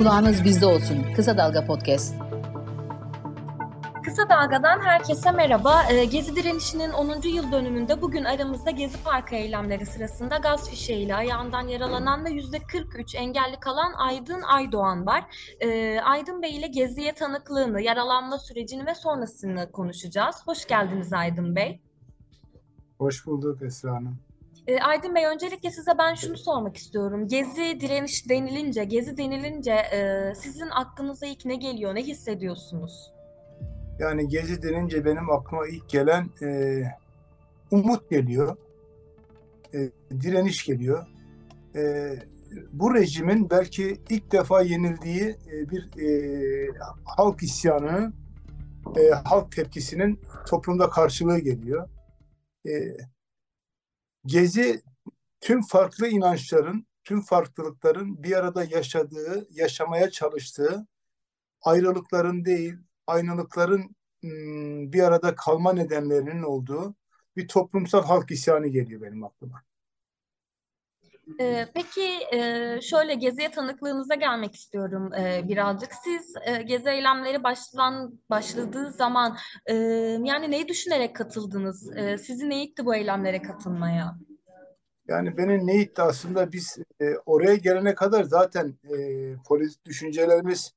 Kulağınız bizde olsun. Kısa Dalga Podcast. Kısa Dalga'dan herkese merhaba. Ee, Gezi direnişinin 10. yıl dönümünde bugün aramızda Gezi Parkı eylemleri sırasında gaz fişeğiyle ayağından yaralanan ve %43 engelli kalan Aydın Aydoğan var. Ee, Aydın Bey ile Gezi'ye tanıklığını, yaralanma sürecini ve sonrasını konuşacağız. Hoş geldiniz Aydın Bey. Hoş bulduk Esra Hanım. E, Aydın Bey öncelikle size ben şunu sormak istiyorum. Gezi direniş denilince, gezi denilince e, sizin aklınıza ilk ne geliyor, ne hissediyorsunuz? Yani gezi denince benim aklıma ilk gelen e, umut geliyor, e, direniş geliyor. E, bu rejimin belki ilk defa yenildiği e, bir e, halk isyanı, e, halk tepkisinin toplumda karşılığı geliyor. E, Gezi tüm farklı inançların, tüm farklılıkların bir arada yaşadığı, yaşamaya çalıştığı, ayrılıkların değil, aynılıkların bir arada kalma nedenlerinin olduğu bir toplumsal halk isyanı geliyor benim aklıma. Ee, peki e, şöyle geziye tanıklığınıza gelmek istiyorum e, birazcık. Siz e, gezi eylemleri başlan başladığı zaman yani neyi düşünerek katıldınız? Sizi ne itti bu eylemlere katılmaya? Yani beni ne itti aslında biz oraya gelene kadar zaten politik düşüncelerimiz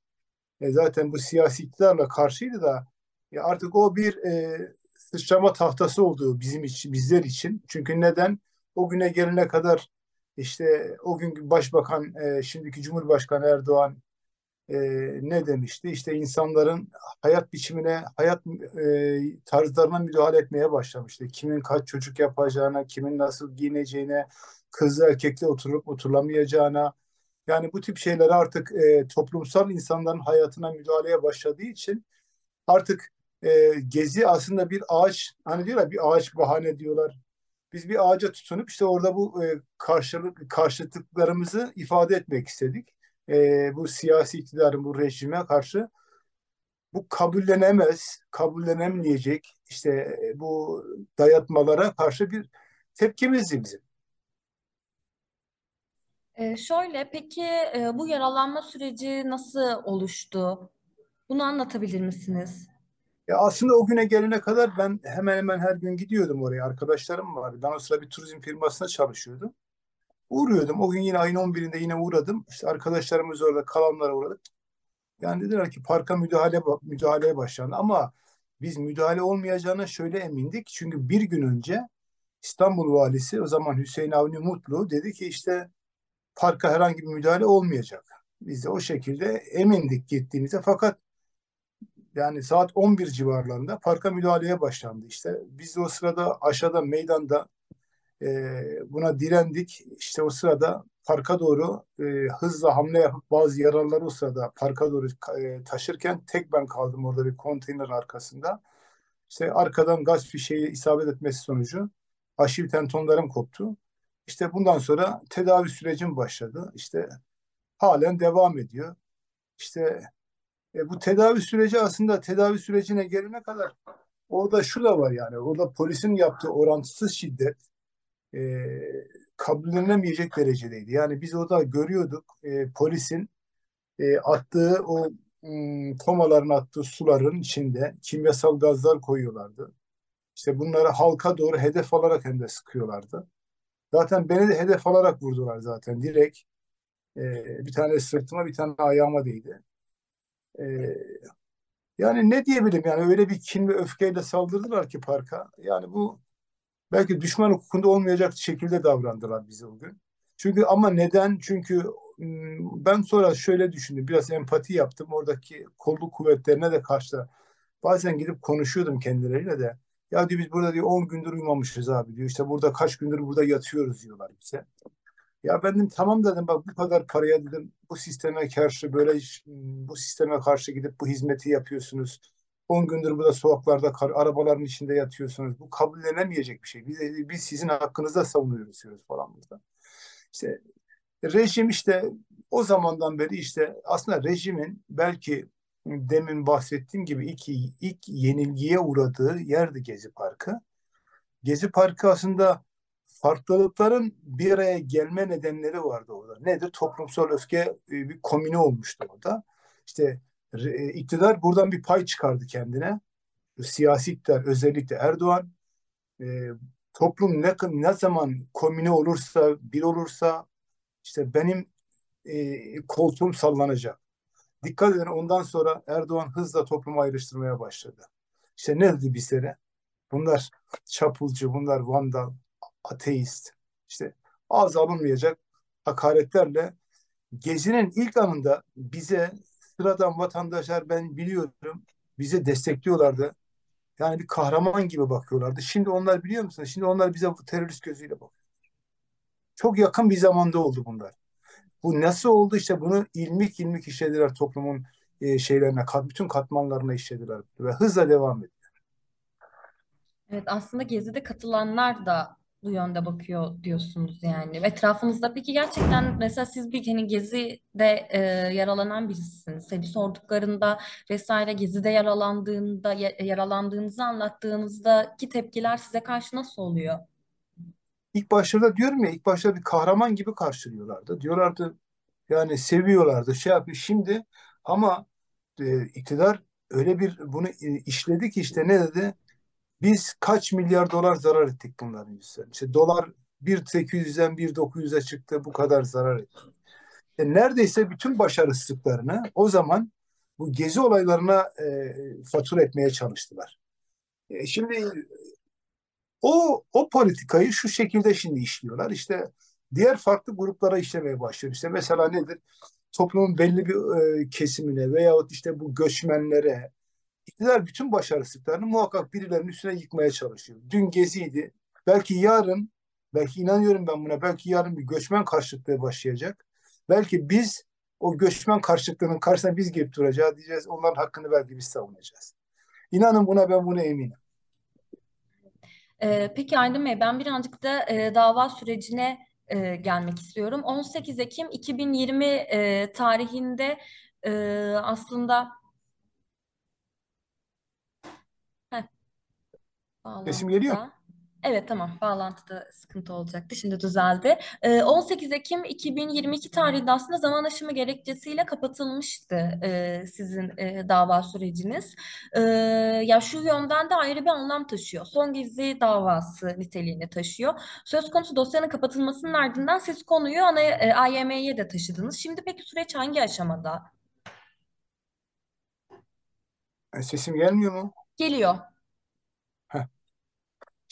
zaten bu siyasi iktidarla karşıydı da artık o bir sıçrama tahtası oldu bizim için, bizler için. Çünkü neden? O güne gelene kadar işte o günkü başbakan, e, şimdiki Cumhurbaşkanı Erdoğan e, ne demişti? İşte insanların hayat biçimine, hayat e, tarzlarına müdahale etmeye başlamıştı. Kimin kaç çocuk yapacağına, kimin nasıl giyineceğine, kızlı erkekle oturup oturulamayacağına, yani bu tip şeyleri artık e, toplumsal insanların hayatına müdahaleye başladığı için artık e, gezi aslında bir ağaç, hani diyorlar bir ağaç bahane diyorlar biz bir ağaca tutunup işte orada bu e, karşılık karşıtlıklarımızı ifade etmek istedik. E, bu siyasi iktidarın bu rejime karşı bu kabullenemez, kabullenemeyecek işte e, bu dayatmalara karşı bir tepkimizdi bizim. E, şöyle peki e, bu yaralanma süreci nasıl oluştu? Bunu anlatabilir misiniz? Ya aslında o güne gelene kadar ben hemen hemen her gün gidiyordum oraya. Arkadaşlarım vardı. Ben o sıra bir turizm firmasında çalışıyordum. Uğruyordum. O gün yine ayın 11'inde yine uğradım. İşte arkadaşlarımız orada kalanlara uğradık. Yani dediler ki parka müdahale müdahaleye başlandı ama biz müdahale olmayacağına şöyle emindik. Çünkü bir gün önce İstanbul valisi o zaman Hüseyin Avni Mutlu dedi ki işte parka herhangi bir müdahale olmayacak. Biz de o şekilde emindik gittiğimizde fakat yani saat 11 civarlarında parka müdahaleye başlandı işte. Biz de o sırada aşağıda meydanda e, buna direndik. İşte o sırada parka doğru e, hızla hamle yapıp bazı yaralıları o sırada parka doğru e, taşırken tek ben kaldım orada bir konteyner arkasında. İşte arkadan gaz fişeği isabet etmesi sonucu aşil tentonlarım koptu. İşte bundan sonra tedavi sürecim başladı. İşte halen devam ediyor. İşte e, bu tedavi süreci aslında tedavi sürecine gelene kadar orada şu da var yani orada polisin yaptığı orantısız şiddet e, kabullenemeyecek derecedeydi. Yani biz orada görüyorduk e, polisin e, attığı o tomaların attığı suların içinde kimyasal gazlar koyuyorlardı. İşte bunları halka doğru hedef alarak hem de sıkıyorlardı. Zaten beni de hedef alarak vurdular zaten direkt. E, bir tane sırtıma bir tane ayağıma değdi. Ee, yani ne diyebilirim yani öyle bir kin ve öfkeyle saldırdılar ki parka. Yani bu belki düşman hukukunda olmayacak şekilde davrandılar bize o gün. Çünkü ama neden? Çünkü ben sonra şöyle düşündüm. Biraz empati yaptım. Oradaki kolluk kuvvetlerine de karşı bazen gidip konuşuyordum kendileriyle de. Ya diyor biz burada diyor 10 gündür uyumamışız abi diyor. İşte burada kaç gündür burada yatıyoruz diyorlar bize. Ya ben dedim tamam dedim bak bu kadar paraya dedim bu sisteme karşı böyle bu sisteme karşı gidip bu hizmeti yapıyorsunuz. 10 gündür burada sokaklarda kar, arabaların içinde yatıyorsunuz. Bu kabullenemeyecek bir şey. Biz, biz sizin hakkınızda savunuyoruz diyoruz falan burada. İşte rejim işte o zamandan beri işte aslında rejimin belki demin bahsettiğim gibi ilk, ilk yenilgiye uğradığı yerdi Gezi Parkı. Gezi Parkı aslında farklılıkların bir araya gelme nedenleri vardı orada. Nedir? Toplumsal öfke e, bir komine olmuştu orada. İşte e, iktidar buradan bir pay çıkardı kendine. Siyasi iktidar özellikle Erdoğan e, toplum ne, ne zaman komine olursa, bir olursa işte benim e, koltuğum sallanacak. Dikkat edin ondan sonra Erdoğan hızla toplumu ayrıştırmaya başladı. İşte ne dedi bir sene? Bunlar çapulcu, bunlar vandal, ateist. İşte ağız alınmayacak hakaretlerle Gezi'nin ilk anında bize sıradan vatandaşlar ben biliyorum bize destekliyorlardı. Yani bir kahraman gibi bakıyorlardı. Şimdi onlar biliyor musunuz? Şimdi onlar bize terörist gözüyle bakıyor. Çok yakın bir zamanda oldu bunlar. Bu nasıl oldu işte bunu ilmik ilmik işlediler toplumun e, şeylerine, bütün katmanlarına işlediler ve hızla devam ediyor. Evet aslında Gezi'de katılanlar da bu yönde bakıyor diyorsunuz yani. Etrafınızda peki gerçekten mesela siz bir hani Gezi'de e, yaralanan birisiniz. Hani sorduklarında vesaire Gezi'de yaralandığında yaralandığınızı anlattığınızda ki tepkiler size karşı nasıl oluyor? İlk başlarda diyorum ya ilk başta bir kahraman gibi karşılıyorlardı. Diyorlardı yani seviyorlardı şey yapıyor. Şimdi ama e, iktidar öyle bir bunu işledi ki işte ne dedi? Biz kaç milyar dolar zarar ettik bunların yüzünden. İşte dolar 1.800'den 1.900'e çıktı bu kadar zarar etti. E, neredeyse bütün başarısızlıklarını o zaman bu gezi olaylarına e, fatura etmeye çalıştılar. E, şimdi o o politikayı şu şekilde şimdi işliyorlar. İşte diğer farklı gruplara işlemeye başlıyor. İşte mesela nedir? Toplumun belli bir e, kesimine veyahut işte bu göçmenlere iktidar bütün başarısızlıklarını muhakkak birilerinin üstüne yıkmaya çalışıyor. Dün geziydi. Belki yarın, belki inanıyorum ben buna, belki yarın bir göçmen karşıtlığı başlayacak. Belki biz o göçmen karşıtlığının karşısına biz gelip duracağız diyeceğiz. Onların hakkını belki biz savunacağız. İnanın buna ben buna eminim. Ee, peki Aydın Bey ben birazcık da e, dava sürecine e, gelmek istiyorum. 18 Ekim 2020 e, tarihinde e, aslında Sesim geliyor. Evet tamam bağlantıda sıkıntı olacaktı. Şimdi düzeldi. Ee, 18 Ekim 2022 tarihinde aslında zaman aşımı gerekçesiyle kapatılmıştı e, sizin e, dava süreciniz. E, ya şu yönden de ayrı bir anlam taşıyor. Son gizli davası niteliğini taşıyor. Söz konusu dosyanın kapatılmasının ardından siz konuyu ana, e, AYM'ye de taşıdınız. Şimdi peki süreç hangi aşamada? Sesim gelmiyor mu? Geliyor.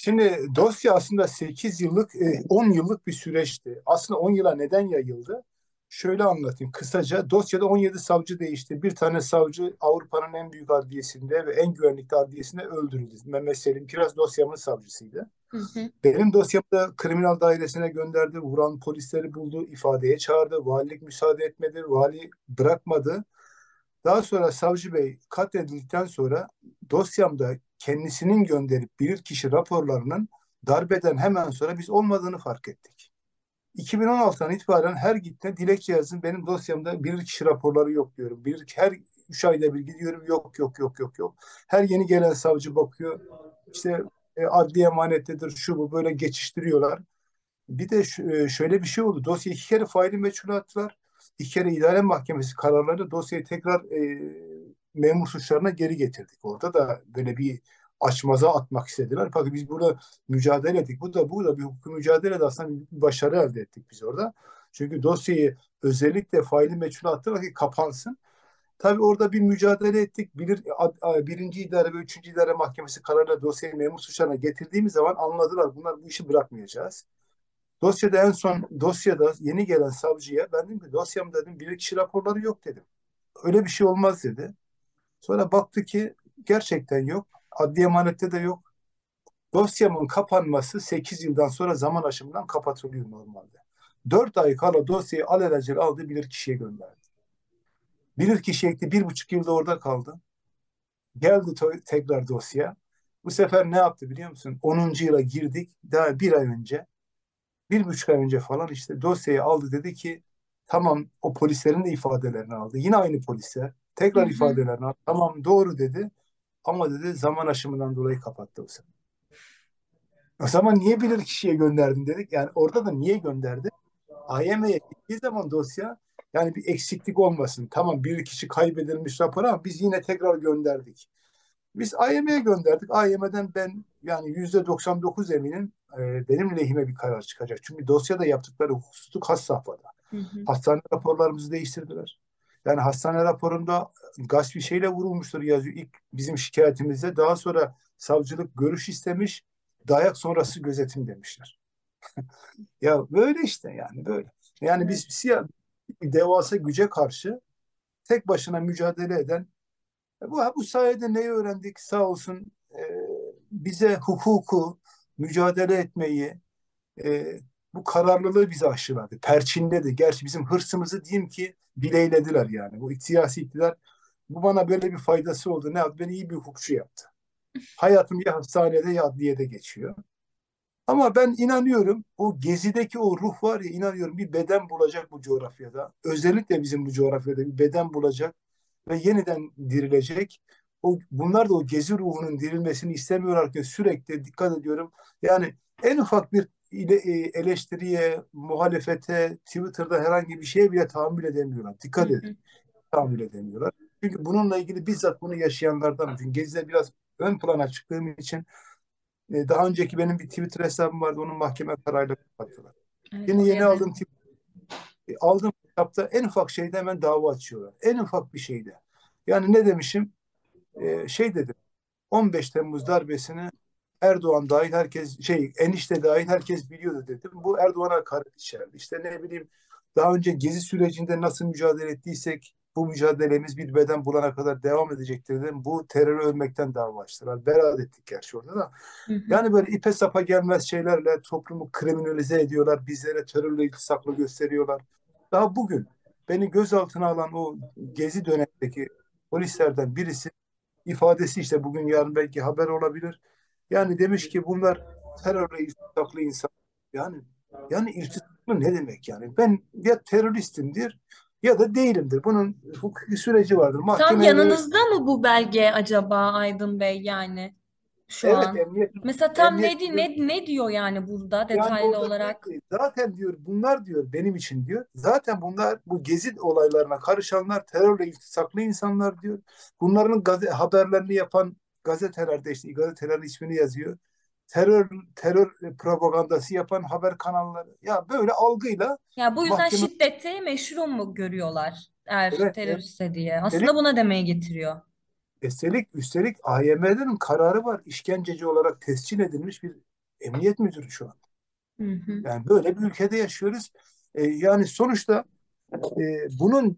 Şimdi dosya aslında 8 yıllık, 10 e, yıllık bir süreçti. Aslında 10 yıla neden yayıldı? Şöyle anlatayım kısaca. Dosyada 17 savcı değişti. Bir tane savcı Avrupa'nın en büyük adliyesinde ve en güvenlikli adliyesinde öldürüldü. Mehmet Selim Kiraz dosyamın savcısıydı. Hı hı. Benim dosyamda kriminal dairesine gönderdi. Vuran polisleri buldu, ifadeye çağırdı. Valilik müsaade etmedi, vali bırakmadı. Daha sonra savcı bey katledildikten sonra dosyamda kendisinin gönderip bilirkişi raporlarının darbeden hemen sonra biz olmadığını fark ettik. 2016'dan itibaren her gitme dilekçe yazın benim dosyamda bilirkişi raporları yok diyorum. Bir, her üç ayda bir gidiyorum yok yok yok yok yok. Her yeni gelen savcı bakıyor işte e, adli emanettedir şu bu böyle geçiştiriyorlar. Bir de e, şöyle bir şey oldu. Dosya iki kere faili meçhul attılar. İki kere idare mahkemesi kararları dosyayı tekrar e, memur suçlarına geri getirdik. Orada da böyle bir açmaza atmak istediler. Fakat biz burada mücadele ettik. Bu da bu da bir hukuk mücadelede aslında bir başarı elde ettik biz orada. Çünkü dosyayı özellikle faili meçhul attılar ki kapansın. Tabii orada bir mücadele ettik. Bilir, birinci idare ve üçüncü idare mahkemesi kararıyla dosyayı memur suçlarına getirdiğimiz zaman anladılar. Bunlar bu işi bırakmayacağız. Dosyada en son dosyada yeni gelen savcıya ben dedim ki dosyam dedim bir kişi raporları yok dedim. Öyle bir şey olmaz dedi. Sonra baktı ki gerçekten yok. Adli emanette de yok. Dosyamın kapanması 8 yıldan sonra zaman aşımından kapatılıyor normalde. 4 ay kala dosyayı alelacele aldı bilir kişiye gönderdi. Bilir kişi ekli bir buçuk yılda orada kaldı. Geldi tekrar dosya. Bu sefer ne yaptı biliyor musun? 10. yıla girdik. Daha bir ay önce bir buçuk ay önce falan işte dosyayı aldı dedi ki tamam o polislerin de ifadelerini aldı. Yine aynı polisler tekrar hı hı. ifadelerini. Tamam doğru dedi ama dedi zaman aşımından dolayı kapattı o sefer. O zaman niye bilir kişiye gönderdin dedik. Yani orada da niye gönderdi? AYM'ye gittiği zaman dosya yani bir eksiklik olmasın. Tamam bir kişi kaybedilmiş rapor ama biz yine tekrar gönderdik. Biz AYM'ye gönderdik. AYM'den ben yani yüzde 99 eminim e, benim lehime bir karar çıkacak. Çünkü dosyada yaptıkları hukuksuzluk has safhada. Hı hı. Hastane raporlarımızı değiştirdiler. Yani hastane raporunda gaz bir şeyle vurulmuştur yazıyor ilk bizim şikayetimizde. Daha sonra savcılık görüş istemiş. Dayak sonrası gözetim demişler. Ya böyle işte yani böyle. Yani biz siyah devasa güce karşı tek başına mücadele eden bu, bu sayede neyi öğrendik sağ olsun e, bize hukuku mücadele etmeyi e, bu kararlılığı bize aşıladı. Perçinledi. Gerçi bizim hırsımızı diyeyim ki bileylediler yani. Bu siyasi iktidar bu bana böyle bir faydası oldu. Ne yaptı? Beni iyi bir hukukçu yaptı. Hayatım ya hastanede ya adliyede geçiyor. Ama ben inanıyorum o gezideki o ruh var ya inanıyorum bir beden bulacak bu coğrafyada. Özellikle bizim bu coğrafyada bir beden bulacak ve yeniden dirilecek. O, bunlar da o gezi ruhunun dirilmesini istemiyorlar ki sürekli dikkat ediyorum. Yani en ufak bir ile, e, eleştiriye, muhalefete, Twitter'da herhangi bir şeye bile tahammül edemiyorlar. Dikkat edin. Tahammül edemiyorlar. Çünkü bununla ilgili bizzat bunu yaşayanlardan. Çünkü Gezi'de biraz ön plana çıktığım için e, daha önceki benim bir Twitter hesabım vardı. Onun mahkeme kararıyla kapattılar. Evet, Yeni yeni oraya aldığım e, aldığım kitapta en ufak şeyde hemen dava açıyorlar. En ufak bir şeyde. Yani ne demişim? E, şey dedim. 15 Temmuz darbesini Erdoğan dahil herkes şey enişte dahil herkes biliyordu dedim. Bu Erdoğan'a hakaret içerdi. İşte ne bileyim daha önce gezi sürecinde nasıl mücadele ettiysek bu mücadelemiz bir beden bulana kadar devam edecektir dedim. Bu terörü övmekten dava açtılar. Beraat ettik gerçi orada da. Hı hı. Yani böyle ipe sapa gelmez şeylerle toplumu kriminalize ediyorlar. Bizlere terörle iltisaklı gösteriyorlar. Daha bugün beni gözaltına alan o gezi dönemindeki polislerden birisi ifadesi işte bugün yarın belki haber olabilir. Yani demiş ki bunlar terörle iltisaklı insan. Yani yani iltisaklı ne demek yani? Ben ya teröristimdir ya da değilimdir. Bunun hukuki süreci vardır. Tam Mahkemeye yanınızda mı bu belge acaba Aydın Bey yani şu evet an? emniyet Mesela tam emniyet ne, ne, ne diyor yani burada Yani detaylı orada olarak? zaten diyor bunlar diyor benim için diyor. Zaten bunlar bu gezi olaylarına karışanlar terörle iltisaklı insanlar diyor. Bunların gazete, haberlerini yapan gazetelerde işte gazetelerin ismini yazıyor. Terör terör propagandası yapan haber kanalları. Ya böyle algıyla Ya bu yüzden mahkeme şiddeti meşru mu görüyorlar eğer evet, evet, teröristse diye? üstelik, Aslında buna demeye getiriyor. üstelik, üstelik AYM'lerin kararı var. İşkenceci olarak tescil edilmiş bir emniyet müdürü şu an. Hı hı. Yani böyle bir ülkede yaşıyoruz. E, yani sonuçta e, bunun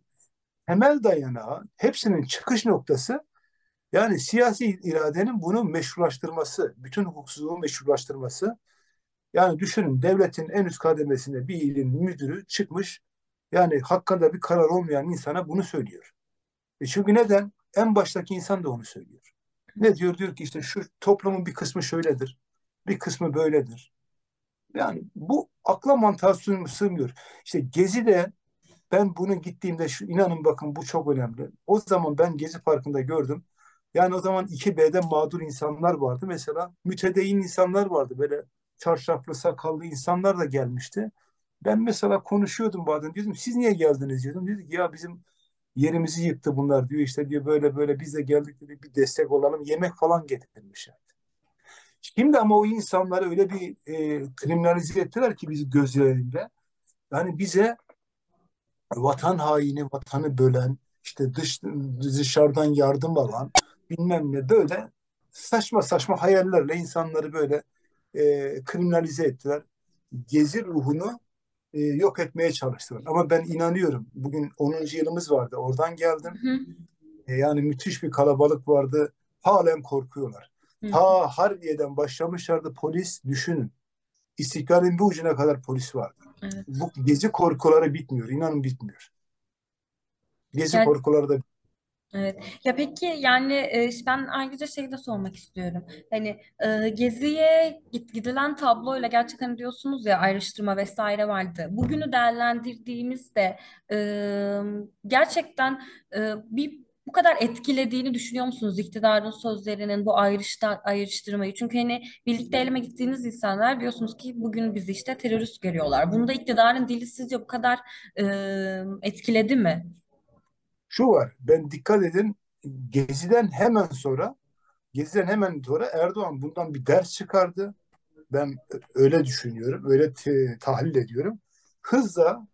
temel dayanağı, hepsinin çıkış noktası yani siyasi iradenin bunu meşrulaştırması, bütün hukuksuzluğu meşrulaştırması. Yani düşünün devletin en üst kademesinde bir ilin müdürü çıkmış yani hakkında bir karar olmayan insana bunu söylüyor. E çünkü neden? En baştaki insan da onu söylüyor. Ne diyor? Diyor ki işte şu toplumun bir kısmı şöyledir, bir kısmı böyledir. Yani bu akla mantığa sığmıyor. İşte Gezi'de ben bunu gittiğimde şu inanın bakın bu çok önemli. O zaman ben Gezi Parkı'nda gördüm. Yani o zaman 2B'de mağdur insanlar vardı. Mesela mütedeyyin insanlar vardı. Böyle çarşaflı, sakallı insanlar da gelmişti. Ben mesela konuşuyordum bazen. Diyordum siz niye geldiniz diyordum. Dedi ya bizim yerimizi yıktı bunlar diyor. İşte diyor böyle böyle biz de geldik dedi bir destek olalım. Yemek falan getirmişler. Şimdi ama o insanları öyle bir e, kriminalize ettiler ki bizi gözlerinde. Yani bize vatan haini, vatanı bölen, işte dış dışarıdan yardım alan, bilmem ne böyle saçma saçma hayallerle insanları böyle e, kriminalize ettiler. Gezi ruhunu e, yok etmeye çalıştılar. Ama ben inanıyorum. Bugün 10. yılımız vardı. Oradan geldim. Hı E, yani müthiş bir kalabalık vardı. Halen korkuyorlar. hı. Ta Harbiye'den başlamışlardı polis düşünün. İstiklalin bir ucuna kadar polis vardı. Evet. Bu gezi korkuları bitmiyor. İnanın bitmiyor. Gezi Yani korkuları da Evet. Ya peki yani e, ben ayrıca şey de sormak istiyorum. Hani e, Gezi'ye git, gidilen tabloyla gerçekten diyorsunuz ya ayrıştırma vesaire vardı. Bugünü değerlendirdiğimizde e, gerçekten e, bir bu kadar etkilediğini düşünüyor musunuz iktidarın sözlerinin bu ayrışta, ayrıştırmayı? Çünkü hani birlikte eleme gittiğiniz insanlar diyorsunuz ki bugün bizi işte terörist görüyorlar. Bunda iktidarın dili sizce bu kadar e, etkiledi mi? Şu var, ben dikkat edin Gezi'den hemen sonra Gezi'den hemen sonra Erdoğan bundan bir ders çıkardı. Ben öyle düşünüyorum, öyle tahlil ediyorum. Hızla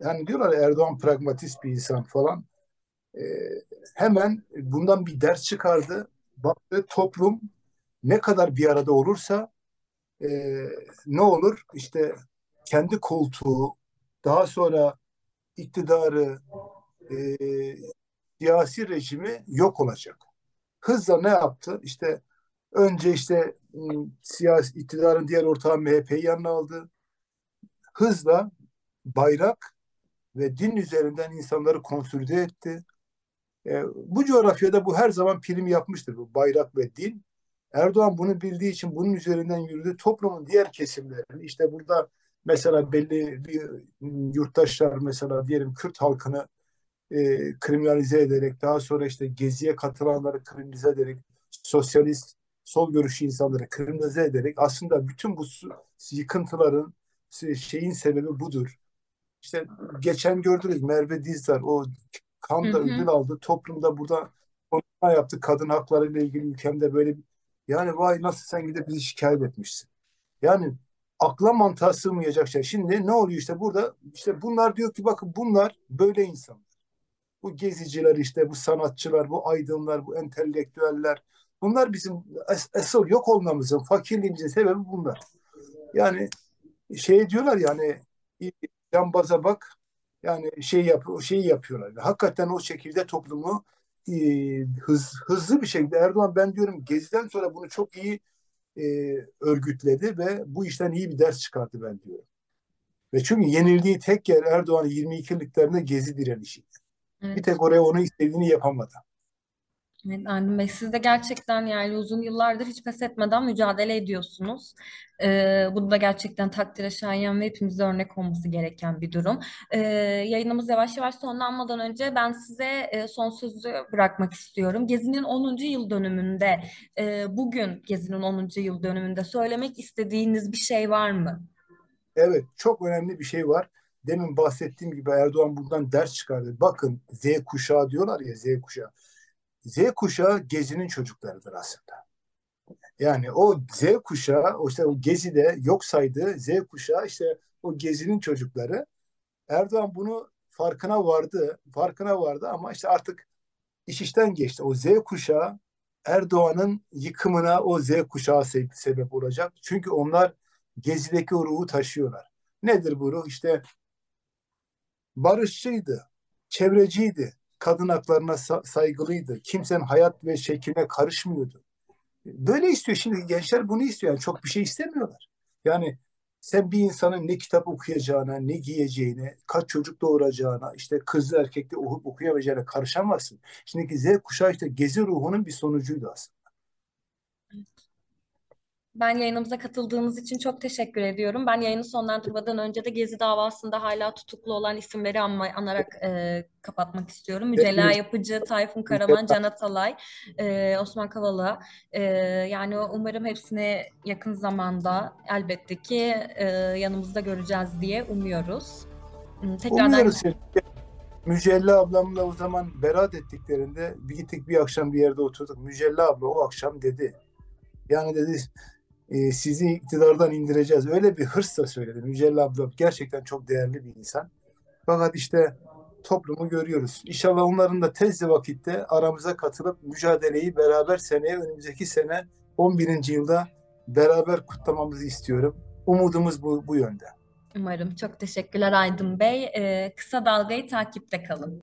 yani diyorlar Erdoğan pragmatist bir insan falan. Ee, hemen bundan bir ders çıkardı. Baktı toplum ne kadar bir arada olursa e, ne olur? İşte kendi koltuğu, daha sonra iktidarı, e, siyasi rejimi yok olacak. Hızla ne yaptı? İşte önce işte ıı, siyasi iktidarın diğer ortağı MHP'yi yanına aldı. Hızla bayrak ve din üzerinden insanları konsolide etti. E, bu coğrafyada bu her zaman prim yapmıştır bu bayrak ve din. Erdoğan bunu bildiği için bunun üzerinden yürüdü. Toplumun diğer kesimlerini işte burada mesela belli bir yurttaşlar mesela diyelim Kürt halkını e, kriminalize ederek daha sonra işte geziye katılanları kriminalize ederek sosyalist sol görüşü insanları kriminalize ederek aslında bütün bu yıkıntıların şeyin sebebi budur. İşte geçen gördünüz Merve Dizdar o Kanda ödül aldı. Toplumda burada konuşma yaptı. Kadın hakları ile ilgili ülkemde böyle bir yani vay nasıl sen gidip bizi şikayet etmişsin. Yani akla mantığa sığmayacak şey. Şimdi ne oluyor işte burada işte bunlar diyor ki bakın bunlar böyle insanlar. Bu geziciler işte bu sanatçılar, bu aydınlar, bu entelektüeller bunlar bizim es esas yok olmamızın, fakirliğimizin sebebi bunlar. Yani şey diyorlar yani cambaza bak yani şey yap şey yapıyorlar. Hakikaten o şekilde toplumu e, hız, hızlı bir şekilde Erdoğan ben diyorum Gezi'den sonra bunu çok iyi e, örgütledi ve bu işten iyi bir ders çıkardı ben diyorum. Ve çünkü yenildiği tek yer Erdoğan'ın 22 yıllıklarında Gezi direnişi. Evet. Bir tek oraya onu istediğini yapamadı. Evet, Erdoğan Bey, siz de gerçekten yani uzun yıllardır hiç pes etmeden mücadele ediyorsunuz. Ee, bu da gerçekten takdire şayan ve hepimize örnek olması gereken bir durum. Ee, yayınımız yavaş yavaş sonlanmadan önce ben size e, son sözü bırakmak istiyorum. Gezi'nin 10. yıl dönümünde, e, bugün Gezi'nin 10. yıl dönümünde söylemek istediğiniz bir şey var mı? Evet, çok önemli bir şey var. Demin bahsettiğim gibi Erdoğan bundan ders çıkardı. Bakın Z kuşağı diyorlar ya Z kuşağı. Z kuşağı Gezi'nin çocuklarıdır aslında. Yani o Z kuşağı, o işte o Gezi'de yok saydı Z kuşağı işte o Gezi'nin çocukları. Erdoğan bunu farkına vardı, farkına vardı ama işte artık iş işten geçti. O Z kuşağı Erdoğan'ın yıkımına o Z kuşağı sebep olacak. Çünkü onlar Gezi'deki ruhu taşıyorlar. Nedir bu ruh? İşte barışçıydı, çevreciydi, kadın haklarına saygılıydı. Kimsenin hayat ve şekline karışmıyordu. Böyle istiyor. Şimdi gençler bunu istiyor. Yani çok bir şey istemiyorlar. Yani sen bir insanın ne kitap okuyacağına, ne giyeceğine, kaç çocuk doğuracağına, işte kızlı erkekli okuyup okuyamayacağına karışamazsın. Şimdiki Z kuşağı işte gezi ruhunun bir sonucuydu aslında. Ben yayınımıza katıldığınız için çok teşekkür ediyorum. Ben yayını sonlandırmadan önce de Gezi davasında hala tutuklu olan isimleri anma, anarak e, kapatmak istiyorum. Mücella Yapıcı, Tayfun Karaman, Can Atalay, e, Osman Kavala. E, yani umarım hepsini yakın zamanda elbette ki e, yanımızda göreceğiz diye umuyoruz. Tekrardan... Umuyoruz. Mücella ablamla o zaman berat ettiklerinde bir gittik bir akşam bir yerde oturduk. Mücella abla o akşam dedi. Yani dedi e, sizi iktidardan indireceğiz. Öyle bir hırsla söyledi. Mücella abla gerçekten çok değerli bir insan. Fakat işte toplumu görüyoruz. İnşallah onların da tez vakitte aramıza katılıp mücadeleyi beraber seneye önümüzdeki sene 11. yılda beraber kutlamamızı istiyorum. Umudumuz bu, bu yönde. Umarım. Çok teşekkürler Aydın Bey. Ee, kısa Dalga'yı takipte kalın.